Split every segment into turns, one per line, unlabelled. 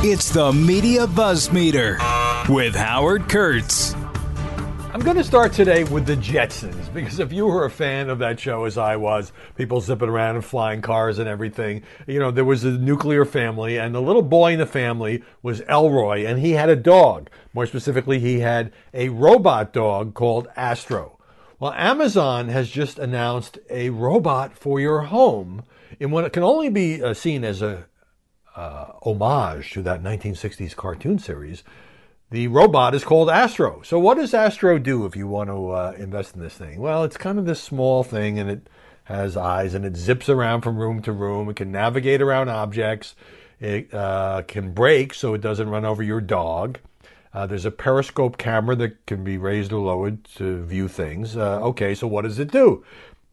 It's the Media Buzz Meter with Howard Kurtz.
I'm going to start today with the Jetsons because if you were a fan of that show, as I was, people zipping around in flying cars and everything, you know, there was a nuclear family, and the little boy in the family was Elroy, and he had a dog. More specifically, he had a robot dog called Astro. Well, Amazon has just announced a robot for your home in what can only be uh, seen as a uh, homage to that 1960s cartoon series. The robot is called Astro. So, what does Astro do if you want to uh, invest in this thing? Well, it's kind of this small thing and it has eyes and it zips around from room to room. It can navigate around objects. It uh, can brake so it doesn't run over your dog. Uh, there's a periscope camera that can be raised or lowered to view things. Uh, okay, so what does it do?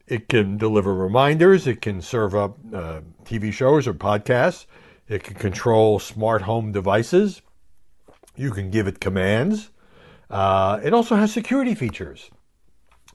It can deliver reminders. It can serve up uh, TV shows or podcasts. It can control smart home devices. You can give it commands. Uh, it also has security features.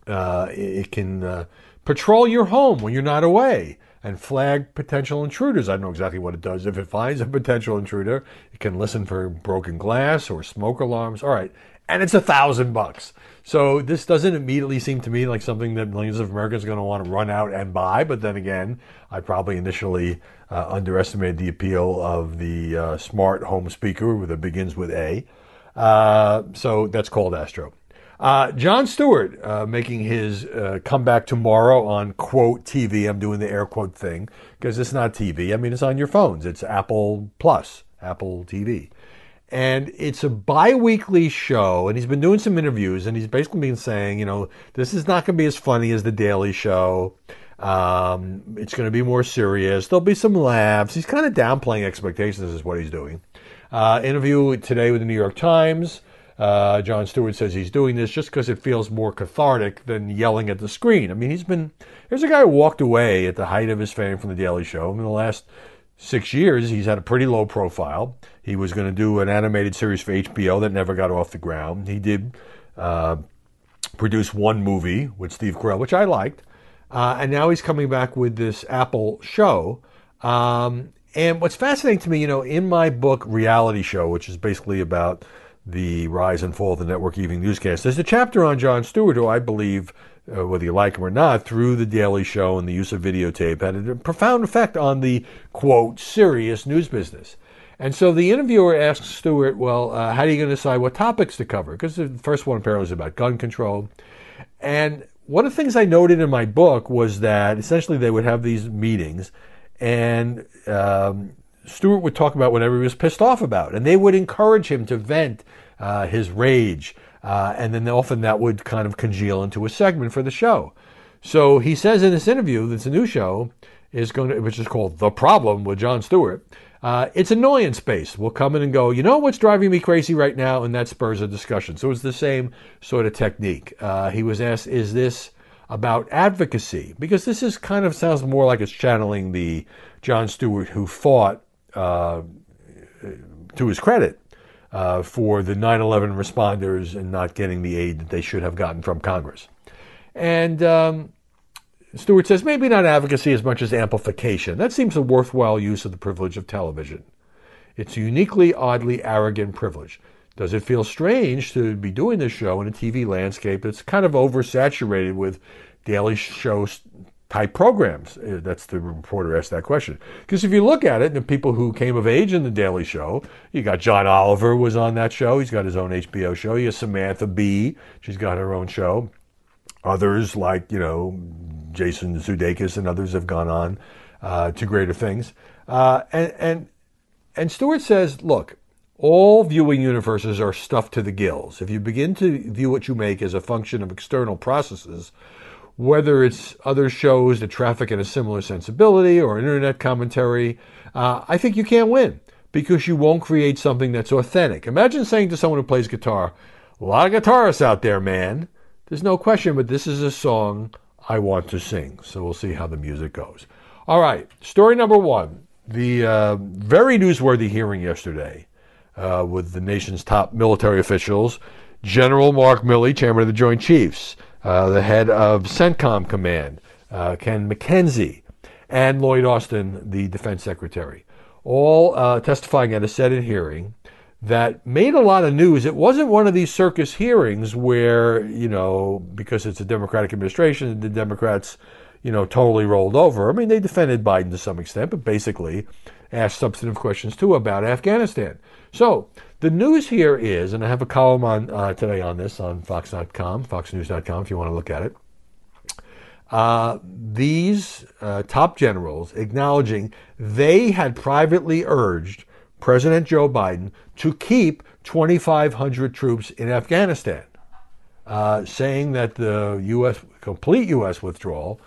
Uh, it can uh, patrol your home when you're not away and flag potential intruders. I don't know exactly what it does. If it finds a potential intruder, it can listen for broken glass or smoke alarms. All right. And it's a thousand bucks. So this doesn't immediately seem to me like something that millions of Americans are going to want to run out and buy. But then again, I probably initially uh, underestimated the appeal of the uh, smart home speaker that begins with A. Uh, so that's called Astro. Uh, Jon Stewart uh, making his uh, comeback tomorrow on quote TV. I'm doing the air quote thing because it's not TV. I mean, it's on your phones. It's Apple Plus, Apple TV. And it's a bi weekly show, and he's been doing some interviews, and he's basically been saying, you know, this is not going to be as funny as The Daily Show. Um, it's going to be more serious. There'll be some laughs. He's kind of downplaying expectations, is what he's doing. Uh, interview today with the New York Times. Uh, Jon Stewart says he's doing this just because it feels more cathartic than yelling at the screen. I mean, he's been. Here's a guy who walked away at the height of his fame from The Daily Show. In the last six years, he's had a pretty low profile. He was going to do an animated series for HBO that never got off the ground. He did uh, produce one movie with Steve Carell, which I liked. Uh, and now he's coming back with this Apple show. Um, and what's fascinating to me, you know, in my book, Reality Show, which is basically about the rise and fall of the network evening newscast, there's a chapter on Jon Stewart, who I believe, uh, whether you like him or not, through the Daily Show and the use of videotape, had a profound effect on the, quote, serious news business. And so the interviewer asks Stewart, well, uh, how are you going to decide what topics to cover? Because the first one apparently is about gun control. And one of the things I noted in my book was that essentially they would have these meetings, and um, Stewart would talk about whatever he was pissed off about, and they would encourage him to vent uh, his rage, uh, and then often that would kind of congeal into a segment for the show. So he says in this interview, that's a new show, is going to, which is called "The Problem" with Jon Stewart. Uh, it's annoyance based. We'll come in and go, you know what's driving me crazy right now? And that spurs a discussion. So it's the same sort of technique. Uh, he was asked, is this about advocacy? Because this is kind of sounds more like it's channeling the Jon Stewart who fought, uh, to his credit, uh, for the 9 11 responders and not getting the aid that they should have gotten from Congress. And, um, Stewart says maybe not advocacy as much as amplification. That seems a worthwhile use of the privilege of television. It's a uniquely, oddly arrogant privilege. Does it feel strange to be doing this show in a TV landscape that's kind of oversaturated with daily show type programs? Uh, that's the reporter asked that question. Because if you look at it, the people who came of age in the Daily Show, you got John Oliver was on that show. He's got his own HBO show. You have Samantha Bee. She's got her own show. Others like you know Jason Sudeikis and others have gone on uh, to greater things. Uh, and, and, and Stewart says, look, all viewing universes are stuffed to the gills. If you begin to view what you make as a function of external processes, whether it's other shows that traffic in a similar sensibility or internet commentary, uh, I think you can't win because you won't create something that's authentic. Imagine saying to someone who plays guitar, a lot of guitarists out there, man. There's no question, but this is a song I want to sing. So we'll see how the music goes. All right, story number one the uh, very newsworthy hearing yesterday uh, with the nation's top military officials General Mark Milley, chairman of the Joint Chiefs, the head of CENTCOM Command, uh, Ken McKenzie, and Lloyd Austin, the defense secretary. all uh, testifying at a Senate hearing that made a lot of news. It wasn't one of these circus hearings where, you know, because it's a Democratic administration, the Democrats, you know, totally rolled over. I mean, they defended Biden to some extent, but basically asked substantive questions too about Afghanistan. So the news here is, and I have a column on uh, today on this on Fox.com, FoxNews.com, if you want to look at it. Uh, these uh, top generals acknowledging they had privately urged President Joe Biden to keep 2,500 troops in Afghanistan, uh, saying that the U.S. complete U.S. withdrawal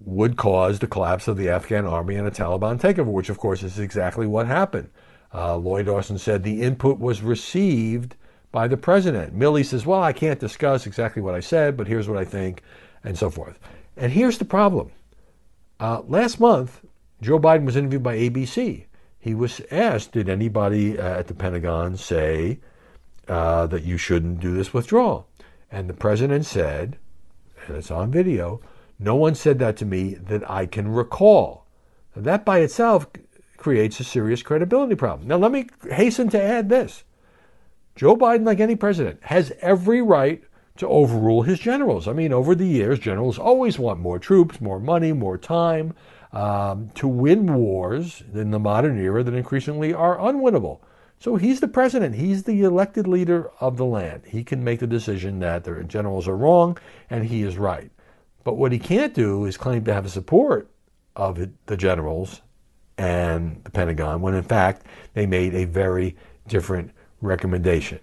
would cause the collapse of the Afghan army and a Taliban takeover, which of course is exactly what happened. Uh, Lloyd Austin said the input was received by the president. Milley says, Well, I can't discuss exactly what I said, but here's what I think, and so forth. And here's the problem. Uh, last month, Joe Biden was interviewed by ABC. He was asked, Did anybody uh, at the Pentagon say uh, that you shouldn't do this withdrawal? And the president said, and it's on video, no one said that to me that I can recall. Now, that by itself creates a serious credibility problem. Now, let me hasten to add this Joe Biden, like any president, has every right to overrule his generals. I mean, over the years, generals always want more troops, more money, more time um, to win wars in the modern era that increasingly are unwinnable. So he's the president. He's the elected leader of the land. He can make the decision that the generals are wrong and he is right. But what he can't do is claim to have the support of the generals and the Pentagon when in fact they made a very different recommendation.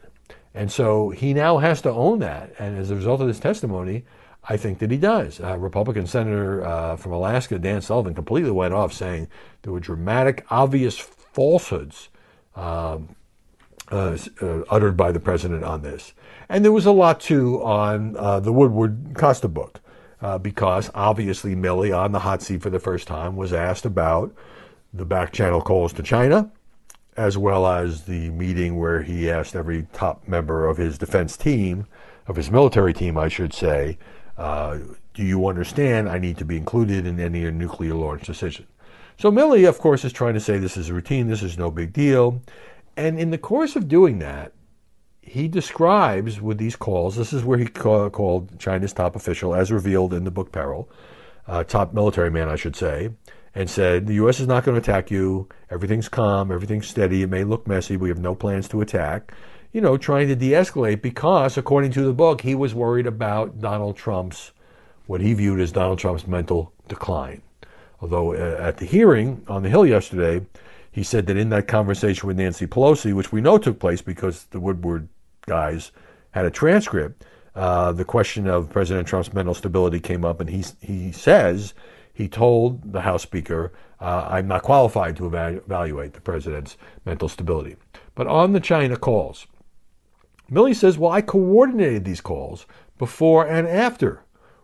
And so he now has to own that. And as a result of this testimony, I think that he does. Uh, Republican Senator uh, from Alaska, Dan Sullivan, completely went off saying there were dramatic, obvious falsehoods um, uh, uh uttered by the president on this. And there was a lot too on uh, the Woodward Costa book because obviously Milley, on the hot seat for the first time, was asked about the back channel calls to China, as well as the meeting where he asked every top member of his defense team, of his military team, I should say, uh, do you understand I need to be included in any nuclear launch decision? So Milley, of course, is trying to say this is routine, this is no big deal. And in the course of doing that, he describes with these calls, this is where he call, called China's top official, as revealed in the book Peril, uh, top military man, I should say, and said, The U.S. is not going to attack you. Everything's calm, everything's steady. It may look messy. We have no plans to attack. You know, trying to de escalate because, according to the book, he was worried about Donald Trump's, what he viewed as Donald Trump's mental decline. Although uh, at the hearing on the Hill yesterday, he said that in that conversation with Nancy Pelosi, which we know took place because the Woodward guys had a transcript, uh, the question of President Trump's mental stability came up, and he he says he told the House Speaker, uh, "I'm not qualified to evaluate the president's mental stability." But on the China calls, Milley says, "Well, I coordinated these calls before and after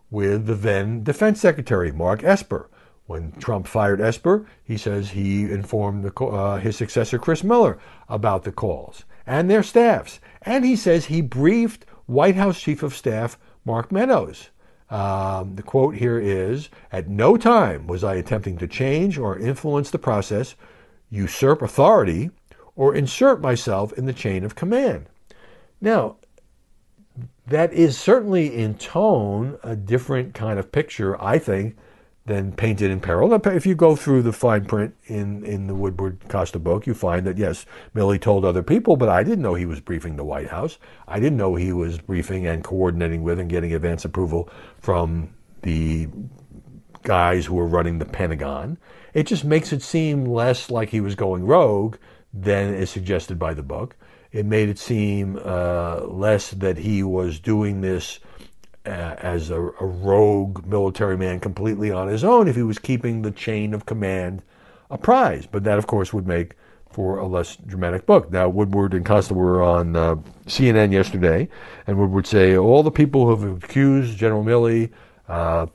with the then Defense Secretary Mark Esper." When Trump fired Esper, he says he informed the, uh, his successor Chris Miller about the calls and their staffs. And he says he briefed White House Chief of Staff Mark Meadows. Um, the quote here is At no time was I attempting to change or influence the process, usurp authority, or insert myself in the chain of command. Now, that is certainly in tone a different kind of picture, I think, than painted in peril. If you go through the fine print in, in the Woodward Costa book, you find that yes, Milley told other people, but I didn't know he was briefing the White House. I didn't know he was briefing and coordinating with and getting advance approval from the guys who were running the Pentagon. It just makes it seem less like he was going rogue than is suggested by the book. It made it seem uh, less that he was doing this as a, a, rogue military man completely on his own if he was keeping the chain of command apprised. But that, of course, would make for a less dramatic book. Now, Woodward and Costa were on uh, CNN yesterday, and Woodward say all the people who have accused General Milley uh,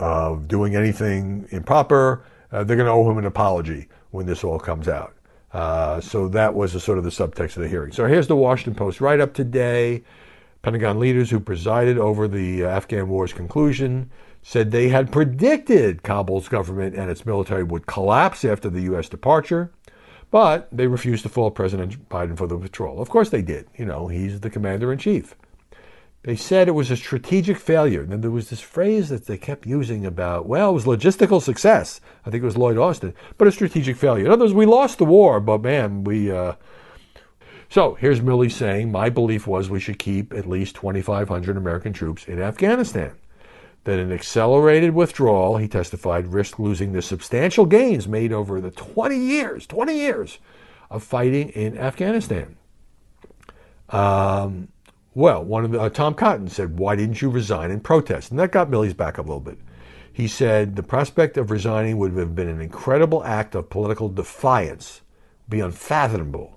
of doing anything improper, uh, they're going to owe him an apology when this all comes out. Uh, so that was a sort of the subtext of the hearing. So here's the Washington Post write up today. Pentagon leaders who presided over the uh, Afghan war's conclusion said they had predicted Kabul's government and its military would collapse after the U.S. departure, but they refused to fault President Biden for the withdrawal. Of course they did. You know, he's the commander in chief. They said it was a strategic failure. And then there was this phrase that they kept using about, well, it was logistical success. I think it was Lloyd Austin, but a strategic failure. In other words, we lost the war, but man, we. Uh... So here's Milley saying, my belief was we should keep at least 2,500 American troops in Afghanistan that an accelerated withdrawal, he testified, risked losing the substantial gains made over the 20 years, 20 years of fighting in Afghanistan. Um, well, one of the, uh, Tom Cotton said, "Why didn't you resign in protest?" And that got Milley's back a little bit. He said the prospect of resigning would have been an incredible act of political defiance, be unfathomable.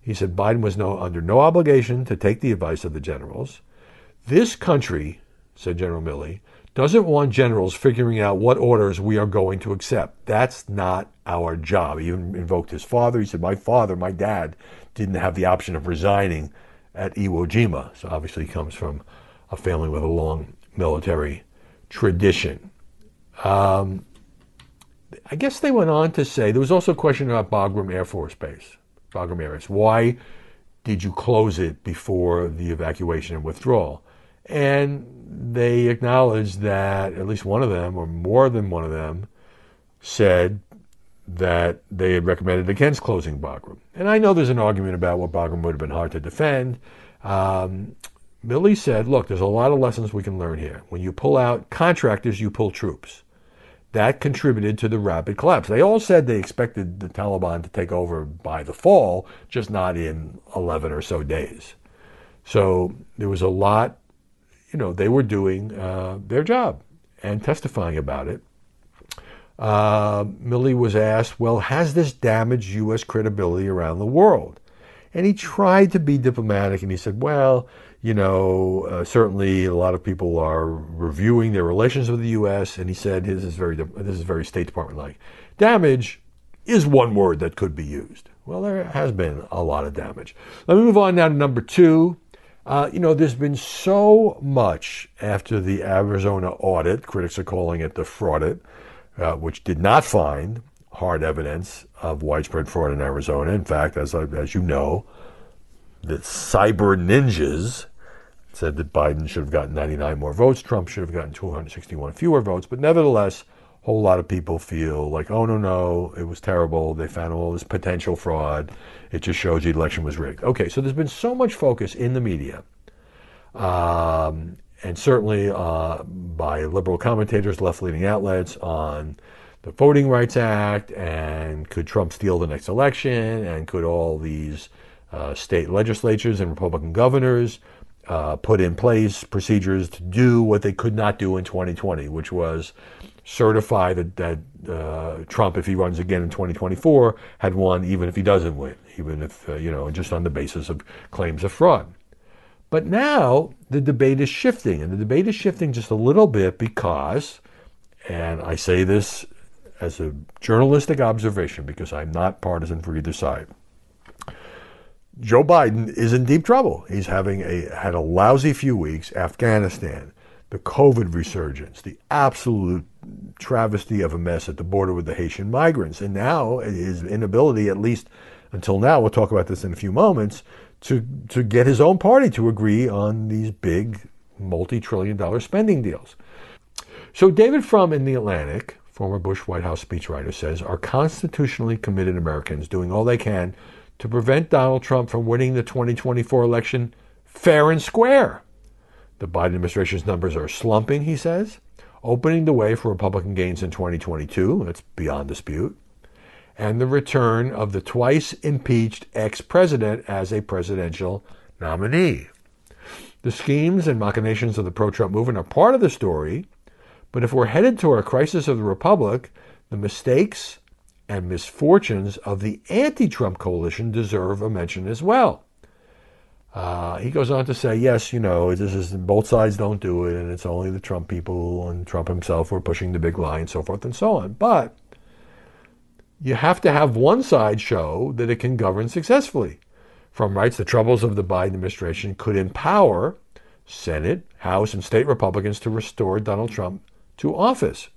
He said Biden was no, under no obligation to take the advice of the generals. This country said General Milley, doesn't want generals figuring out what orders we are going to accept. That's not our job. He invoked his father. He said, My father, my dad, didn't have the option of resigning at Iwo Jima. So obviously, he comes from a family with a long military tradition. Um, I guess they went on to say there was also a question about Bagram Air Force Base, Base. Why did you close it before the evacuation and withdrawal? And they acknowledged that at least one of them, or more than one of them, said that they had recommended against closing Bagram. And I know there's an argument about what Bagram would have been hard to defend. Um, Milley said, look, there's a lot of lessons we can learn here. When you pull out contractors, you pull troops. That contributed to the rapid collapse. They all said they expected the Taliban to take over by the fall, just not in 11 or so days. So there was a lot you know, they were doing uh, their job and testifying about it. Uh, was asked, well, has this damaged U.S. credibility around the world? And he tried to be diplomatic and he said, well, you know, uh, certainly a lot of people are reviewing their relations with the U.S. And he said, this is very, this is very State Department like. Damage is one word that could be used. Well, there has been a lot of damage. Let me move on now to number two. Uh, you know, there's been so much after the Arizona audit, critics are calling it the fraudit, uh, which did not find hard evidence of widespread fraud in Arizona. In fact, as, as you know, the cyber ninjas said that Biden should have gotten 99 more votes, Trump should have gotten 261 fewer votes, but nevertheless, a whole lot of people feel like, oh no, no, it was terrible. They found all this potential fraud. It just shows the election was rigged. Okay, so there's been so much focus in the media, um, and certainly uh, by liberal commentators, left leaning outlets on the Voting Rights Act and could Trump steal the next election and could all these uh, state legislatures and Republican governors uh, put in place procedures to do what they could not do in 2020, which was certify that, that uh, Trump, if he runs again in 2024, had won even if he doesn't win, even if, uh, you know, just on the basis of claims of fraud. But now the debate is shifting, and the debate is shifting just a little bit because, and I say this as a journalistic observation because I'm not partisan for either side. Joe Biden is in deep trouble. He's having a had a lousy few weeks. Afghanistan, the COVID resurgence, the absolute travesty of a mess at the border with the Haitian migrants. And now his inability, at least until now, we'll talk about this in a few moments, to, to get his own party to agree on these big multi trillion dollar spending deals. So, David Frum in The Atlantic, former Bush White House speechwriter, says are constitutionally committed Americans doing all they can to prevent Donald Trump from winning the 2024 election fair and square. The Biden administration's numbers are slumping, he says opening the way for Republican gains in 2022. That's beyond dispute. And the return of the twice impeached ex president as a presidential nominee. The schemes and machinations of the pro Trump movement are part of the story, but if we're headed toward a crisis of the Republic, the mistakes and misfortunes of the anti Trump coalition deserve a mention as well. Uh, he goes on to say, yes, you know, this is both sides don't do it, and it's only the Trump people and Trump himself who are pushing the big lie and so forth and so on. But you have to have one side show that it can govern successfully. Frum writes the troubles of the Biden administration could empower Senate, House, and state Republicans to restore Donald Trump to office.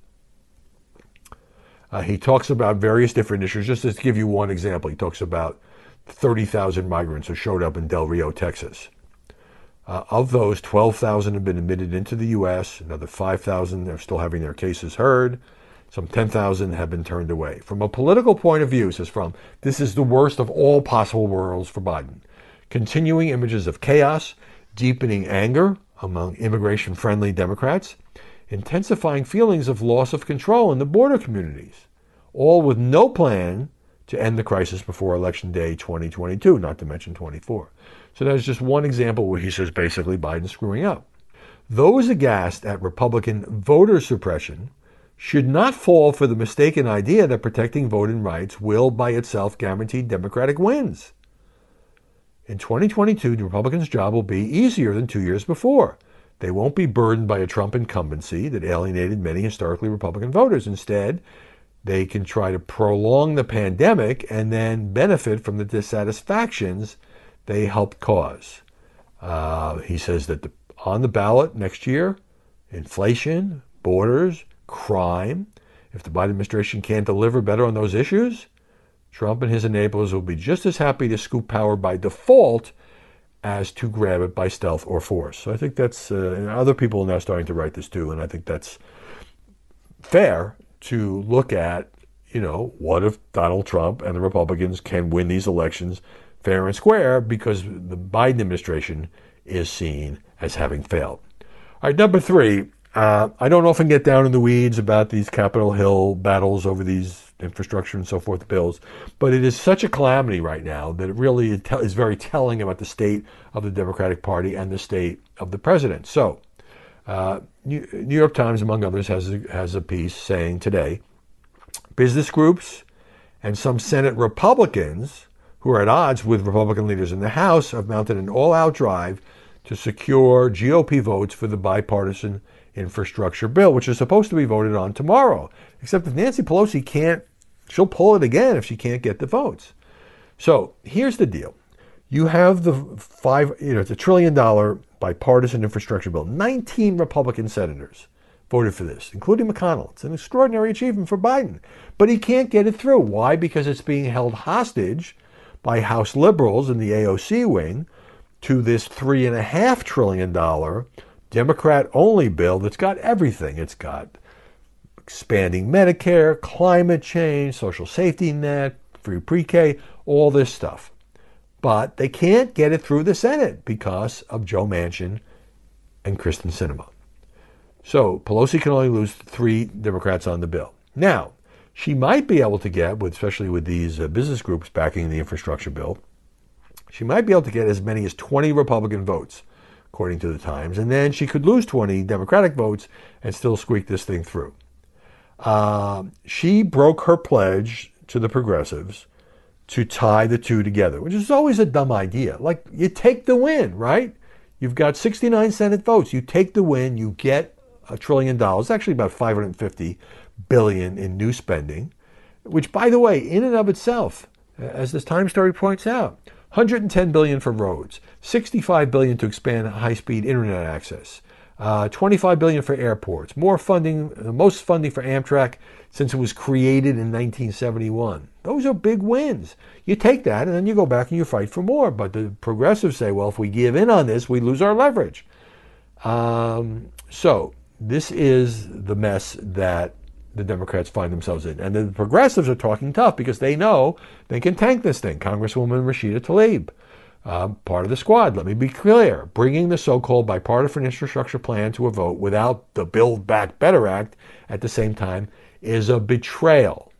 Uh, he talks about various different issues. Just to give you one example, he talks about 30,000 migrants who showed up in Del Rio, Texas. Uh, of those, 12,000 have been admitted into the U.S. Another 5,000 are still having their cases heard. Some 10,000 have been turned away. From a political point of view, says Frum, this is the worst of all possible worlds for Biden. Continuing images of chaos, deepening anger among immigration friendly Democrats, intensifying feelings of loss of control in the border communities, all with no plan to end the crisis before Election Day 2022, not to mention 24. So that's just one example where he says basically Biden's screwing up. Those aghast at Republican voter suppression should not fall for the mistaken idea that protecting voting rights will by itself guarantee Democratic wins. In 2022, the Republicans' job will be easier than two years before. They won't be burdened by a Trump incumbency that alienated many historically Republican voters. Instead, they can try to prolong the pandemic and then benefit from the dissatisfactions they helped cause. Uh, he says that the, on the ballot next year, inflation, borders, crime. If the Biden administration can't deliver better on those issues, Trump and his enablers will be just as happy to scoop power by default as to grab it by stealth or force. So I think that's, uh, and other people are now starting to write this too, and I think that's fair to look at, you know, what if Donald Trump and the Republicans can win these elections fair and square because the Biden administration is seen as having failed. All right, number three, uh, I don't often get down in the weeds about these Capitol Hill battles over these infrastructure and so forth bills. But it is such a calamity right now that it really is very telling about the state of the Democratic Party and the state of the president. So, uh, New York Times, among others, has a, has a piece saying today business groups and some Senate Republicans who are at odds with Republican leaders in the House have mounted an all out drive to secure GOP votes for the bipartisan infrastructure bill, which is supposed to be voted on tomorrow. Except if Nancy Pelosi can't She'll pull it again if she can't get the votes. So here's the deal. You have the five, you know, it's a trillion dollar bipartisan infrastructure bill. 19 Republican senators voted for this, including McConnell. It's an extraordinary achievement for Biden. But he can't get it through. Why? Because it's being held hostage by House liberals in the AOC wing to this $3.5 trillion Democrat only bill that's got everything. It's got expanding Medicare, climate change, social safety net, free pre K, all this stuff. But they can't get it through the Senate because of Joe Manchin and Kyrsten Sinema. So Pelosi can only lose three Democrats on the bill. Now, she might be able to get, especially with these uh, business groups backing the infrastructure bill, she might be able to get as many as 20 Republican votes, according to the Times, and then she could lose 20 Democratic votes and still squeak this thing through. Uh, she broke her pledge to the progressives to tie the two together, which is always a dumb idea. Like, you take the win, right? You've got 69 Senate votes. You take the win, you get a trillion dollars, actually about 550 billion in new spending, which, by the way, in and of itself, as this Time story points out, 110 billion for roads, 65 billion to expand high-speed internet access, uh, 25 billion for airports, more funding, the most funding for Amtrak since it was created in 1971. Those are big wins. You take that and then you go back and you fight for more. But the progressives say, well, if we give in on this, we lose our leverage. Um, so this is the mess that the Democrats find themselves in. And the progressives are talking tough because they know they can tank this thing. Congresswoman Rashida Tlaib uh, part of the squad. Let me be clear. Bringing the so called bipartisan infrastructure plan to a vote without the Build Back Better Act at the same time is a betrayal.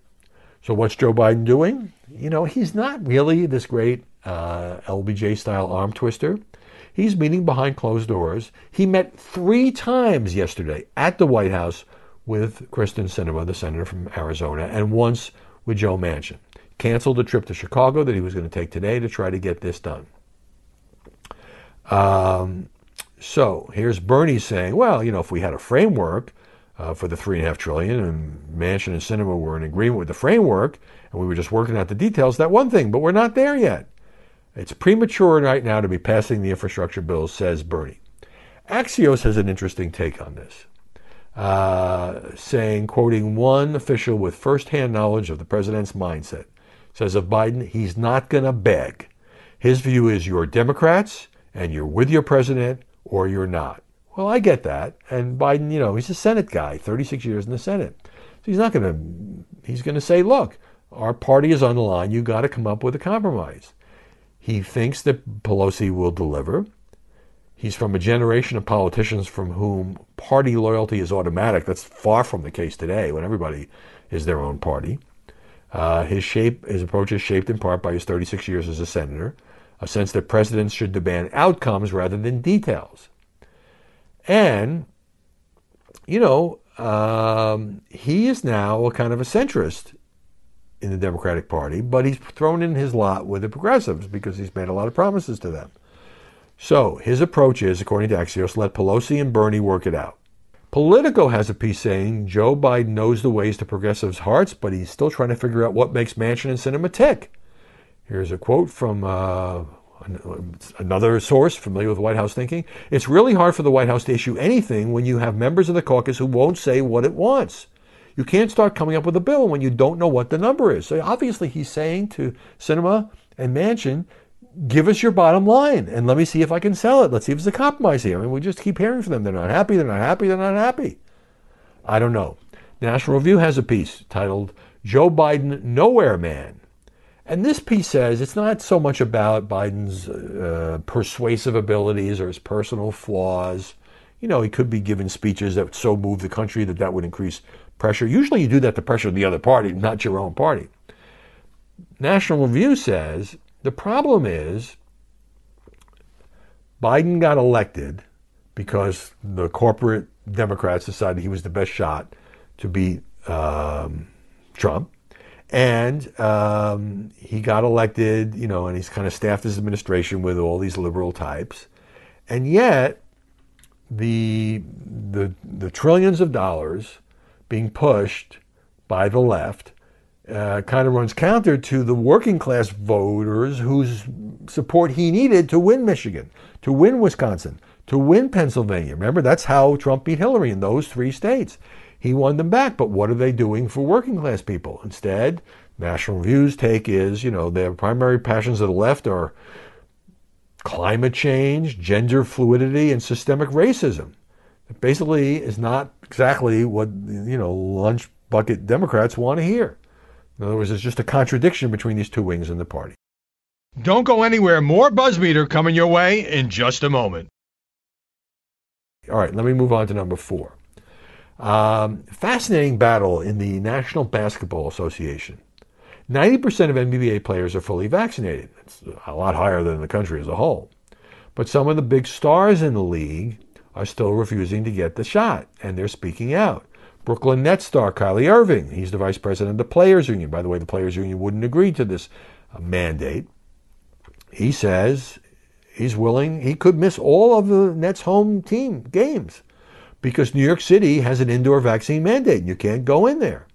So, what's Joe Biden doing? You know, he's not really this great uh, LBJ style arm twister. He's meeting behind closed doors. He met three times yesterday at the White House with Kyrsten Sinema, the senator from Arizona, and once with Joe Manchin canceled a trip to Chicago that he was going to take today to try to get this done. Um, so here's Bernie saying, well, you know, if we had a framework uh, for the three and a half trillion, and Manchin and Sinema were in agreement with the framework, and we were just working out the details, that one thing, but we're not there yet. It's premature right now to be passing the infrastructure bill, says Bernie. Axios has an interesting take on this. Uh, saying, quoting one official with firsthand knowledge of the president's mindset, says of Biden, he's not going to beg. His view is you're Democrats and you're with your president or you're not. Well, I get that. And Biden, you know, he's a Senate guy, 36 years in the Senate. So he's not going to, he's going to say, look, our party is on the line. You got to come up with a compromise. He thinks that Pelosi will deliver. He's from a generation of politicians from whom party loyalty is automatic. That's far from the case today when everybody is their own party. Uh, his shape, his approach is shaped in part by his 36 years as a senator, a sense that presidents should demand outcomes rather than details. And, you know, um, he is now a kind of a centrist in the Democratic Party, but he's thrown in his lot with the progressives because he's made a lot of promises to them. So his approach is, according to Axios, let Pelosi and Bernie work it out. Politico has a piece saying Joe Biden knows the ways to progressives' hearts, but he's still trying to figure out what makes Manchin and Sinema tick. Here's a quote from uh, another source familiar with White House thinking. It's really hard for the White House to issue anything when you have members of the caucus who won't say what it wants. You can't start coming up with a bill when you don't know what the number is. So obviously, he's saying to Sinema and Manchin, give us your bottom line and let me see if I can sell it. Let's see if it's a compromise here. I mean, we just keep hearing from them. They're not happy, they're not happy, they're not happy. I don't know. National Review has a piece titled Joe Biden Nowhere Man. And this piece says it's not so much about Biden's uh, persuasive abilities or his personal flaws. You know, he could be given speeches that would so move the country that that would increase pressure. Usually you do that to pressure the other party, not your own party. National Review says the problem is Biden got elected because the corporate Democrats decided he was the best shot to beat um, Trump. And um, he got elected, you know, and he's kind of staffed his administration with all these liberal types. And yet, the, the, the trillions of dollars being pushed by the left uh, kind of runs counter to the working class voters whose support he needed to win Michigan, to win Wisconsin, to win Pennsylvania. Remember, that's how Trump beat Hillary in those three states. He won them back, but what are they doing for working class people? Instead, National Review's take is, you know, their primary passions of the left are climate change, gender fluidity, and systemic racism. It basically is not exactly what, you know, lunch bucket Democrats want to hear. In other words, there's just a contradiction between these two wings in the party.
Don't go anywhere. More Buzzmeter coming your way in just a moment.
All right, let me move on to number four. Um, fascinating battle in the National Basketball Association. 90% of NBA players are fully vaccinated. It's a lot higher than the country as a whole. But some of the big stars in the league are still refusing to get the shot, and they're speaking out. Brooklyn Nets star Kyrie Irving. He's the vice president of the Players Union. By the way, the Players Union wouldn't agree to this uh, mandate. He says he's willing, he could miss all of the Nets home team games because New York City has an indoor vaccine mandate and you can't go in there.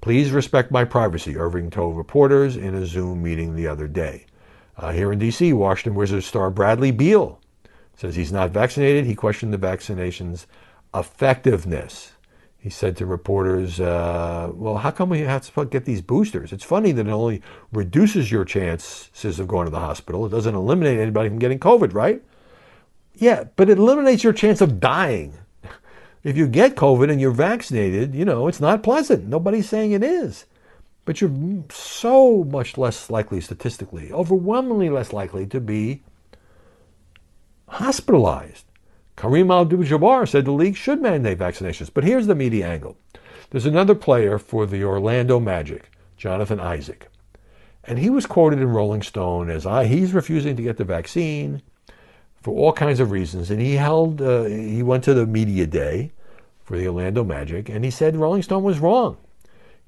Please respect my privacy, Irving told reporters in a Zoom meeting the other day. Uh, here in D.C., Washington Wizards star Bradley Beal says he's not vaccinated. He questioned the vaccination's effectiveness. He said to reporters, uh, Well, how come we have to get these boosters? It's funny that it only reduces your chances of going to the hospital. It doesn't eliminate anybody from getting COVID, right? Yeah, but it eliminates your chance of dying. If you get COVID and you're vaccinated, you know, it's not pleasant. Nobody's saying it is. But you're so much less likely, statistically, overwhelmingly less likely to be hospitalized. Kareem Abdul Jabbar said the league should mandate vaccinations. But here's the media angle there's another player for the Orlando Magic, Jonathan Isaac. And he was quoted in Rolling Stone as I, he's refusing to get the vaccine for all kinds of reasons. And he held, uh, he went to the media day for the Orlando Magic, and he said Rolling Stone was wrong.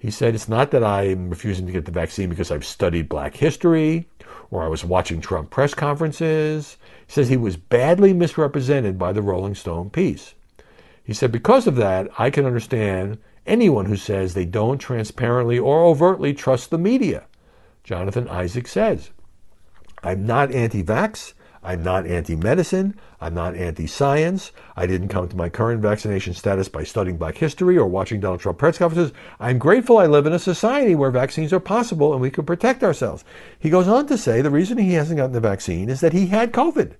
He said, It's not that I'm refusing to get the vaccine because I've studied black history or I was watching Trump press conferences. He says he was badly misrepresented by the Rolling Stone piece. He said, Because of that, I can understand anyone who says they don't transparently or overtly trust the media. Jonathan Isaac says, I'm not anti vax. I'm not anti medicine. I'm not anti science. I didn't come to my current vaccination status by studying black history or watching Donald Trump press conferences. I'm grateful I live in a society where vaccines are possible and we can protect ourselves. He goes on to say the reason he hasn't gotten the vaccine is that he had COVID.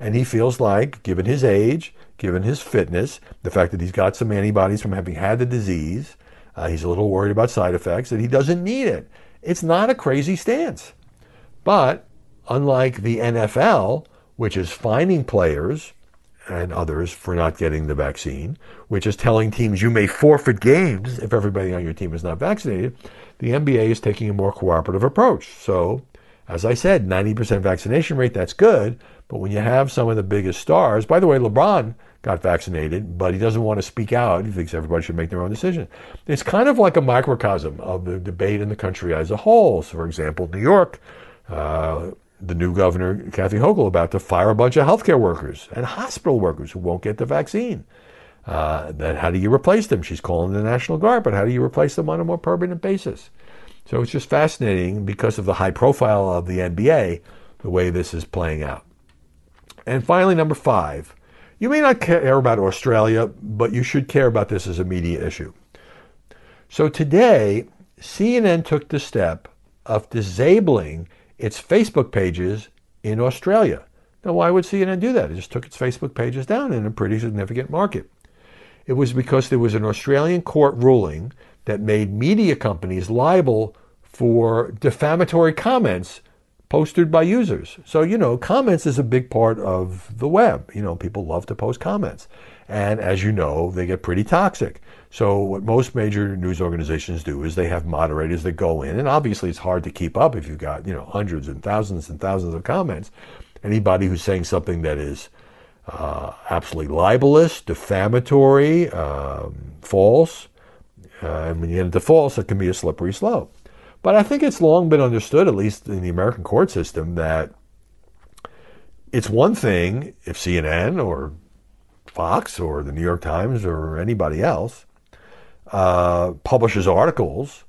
And he feels like, given his age, given his fitness, the fact that he's got some antibodies from having had the disease, uh, he's a little worried about side effects, that he doesn't need it. It's not a crazy stance. But unlike the NFL, which is fining players and others for not getting the vaccine, which is telling teams you may forfeit games if everybody on your team is not vaccinated, the NBA is taking a more cooperative approach. So, as I said, 90% vaccination rate, that's good. But when you have some of the biggest stars, by the way, LeBron got vaccinated, but he doesn't want to speak out. He thinks everybody should make their own decision. It's kind of like a microcosm of the debate in the country as a whole. So, for example, New York, uh, the new governor, Kathy Hochul, about to fire a bunch of healthcare workers and hospital workers who won't get the vaccine. Uh, then how do you replace them? She's calling the National Guard, but how do you replace them on a more permanent basis? So it's just fascinating because of the high profile of the NBA, the way this is playing out. And finally, number five, you may not care about Australia, but you should care about this as a media issue. So today, CNN took the step of disabling its Facebook pages in Australia. Now, why would CNN do that? It just took its Facebook pages down in a pretty significant market. It was because there was an Australian court ruling that made media companies liable for defamatory comments posted by users. So, you know, comments is a big part of the web. You know, people love to post comments. And as you know, they get pretty toxic. So, what most major news organizations do is they have moderators that go in, and obviously it's hard to keep up if you've got, you know, hundreds and thousands and thousands of comments. Anybody who's saying something that is uh, absolutely libelous, defamatory, um, false, uh, and when you get into false, it can be a slippery slope. But I think it's long been understood, at least in the American court system, that it's one thing if CNN or Fox or the New York Times or anybody else uh, publishes articles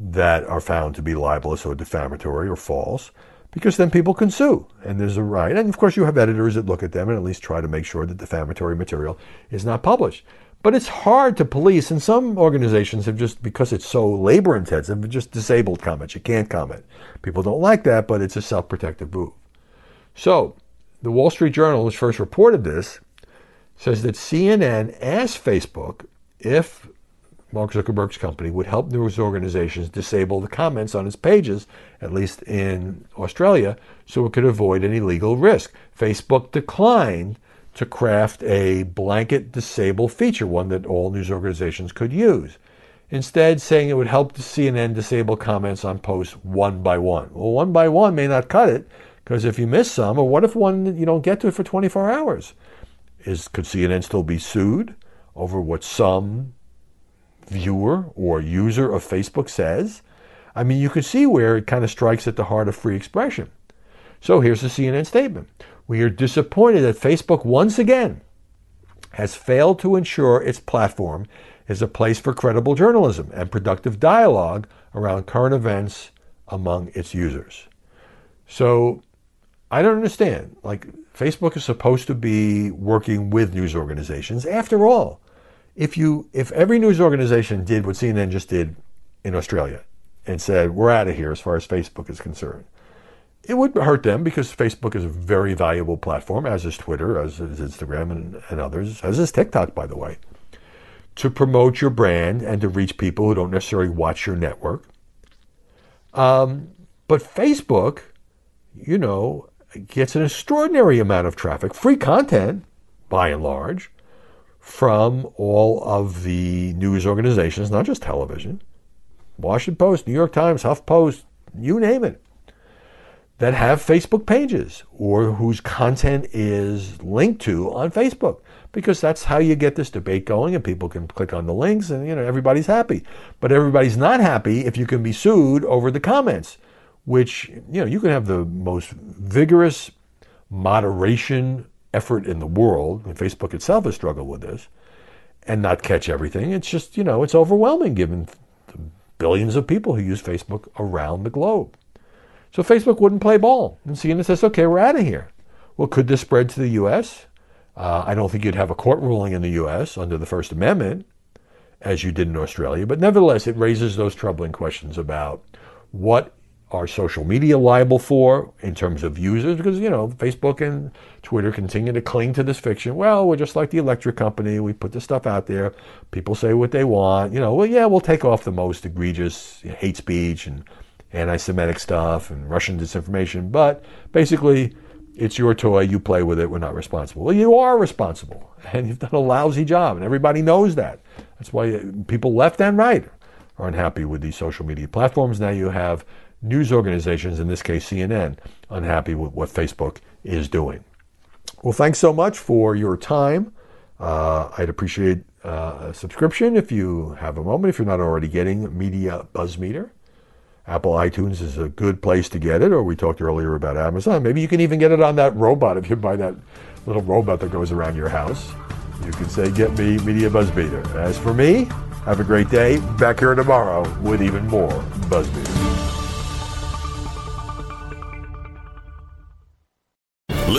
that are found to be libelous or defamatory or false, because then people can sue, and there's a right. And of course, you have editors that look at them and at least try to make sure that defamatory material is not published. But it's hard to police, and some organizations have just, because it's so labor intensive, just disabled comments. You can't comment. People don't like that, but it's a self protective move. So, the Wall Street Journal, which first reported this, says that CNN asked Facebook if Mark Zuckerberg's company would help news organizations disable the comments on its pages, at least in Australia, so it could avoid any legal risk. Facebook declined to craft a blanket disable feature, one that all news organizations could use. Instead, saying it would help the CNN disable comments on posts one by one. Well, one by one may not cut it, because if you miss some, or what if one you don't get to it for 24 hours? Is could CNN still be sued over what some viewer or user of Facebook says? I mean, you can see where it kind of strikes at the heart of free expression. So here's the CNN statement. We are disappointed that Facebook once again has failed to ensure its platform is a place for credible journalism and productive dialogue around current events among its users. So I don't understand. Like, Facebook is supposed to be working with news organizations. After all, if you if every news organization did what CNN just did in Australia and said, we're out of here as far as Facebook is concerned, it would hurt them because Facebook is a very valuable platform, as is Twitter, as is Instagram, and, and others, as is TikTok, by the way, to promote your brand and to reach people who don't necessarily watch your network. Um, but Facebook, you know, gets an extraordinary amount of traffic, free content, by and large, from all of the news organizations, not just television, Washington Post, New York Times, HuffPost, you name it that have Facebook pages or whose content is linked to on Facebook because that's how you get this debate going and people can click on the links and you know everybody's happy. But everybody's not happy if you can be sued over the comments, which you know you can have the most vigorous moderation effort in the world, and Facebook itself has struggled with this, and not catch everything. It's just, you know, it's overwhelming given the billions of people who use Facebook around the globe. So Facebook wouldn't play ball. And CNN says, okay, we're out of here. Well, could this spread to the U.S.? Uh, I don't think you'd have a court ruling in the U.S. under the First Amendment, as you did in Australia, but nevertheless, it raises those troubling questions about what are social media liable for in terms of users? Because, you know, Facebook and Twitter continue to cling to this fiction. Well, we're just like the electric company. We put the stuff out there. People say what they want. You know, well, yeah, we'll take off the most egregious hate speech and anti Semitic stuff and Russian disinformation. But basically, it's your toy. You play with it. We're not responsible. Well, you are responsible. And you've done a lousy job. And everybody knows that. That's why people left and right are unhappy with these social media platforms. Now you have news organizations, in this case CNN, unhappy with what Facebook is doing. Well, thanks so much for your time. Uh, I'd appreciate uh, a subscription if you have a moment, if you're not already getting Media Buzz Meter. Apple iTunes is a good place to get it, or we talked earlier about Amazon. Maybe you can even get it on that robot if you buy that little robot that goes around your house. You can say, Get me Media Buzz Meter. As for me, have a great day. Back here tomorrow with even more Buzz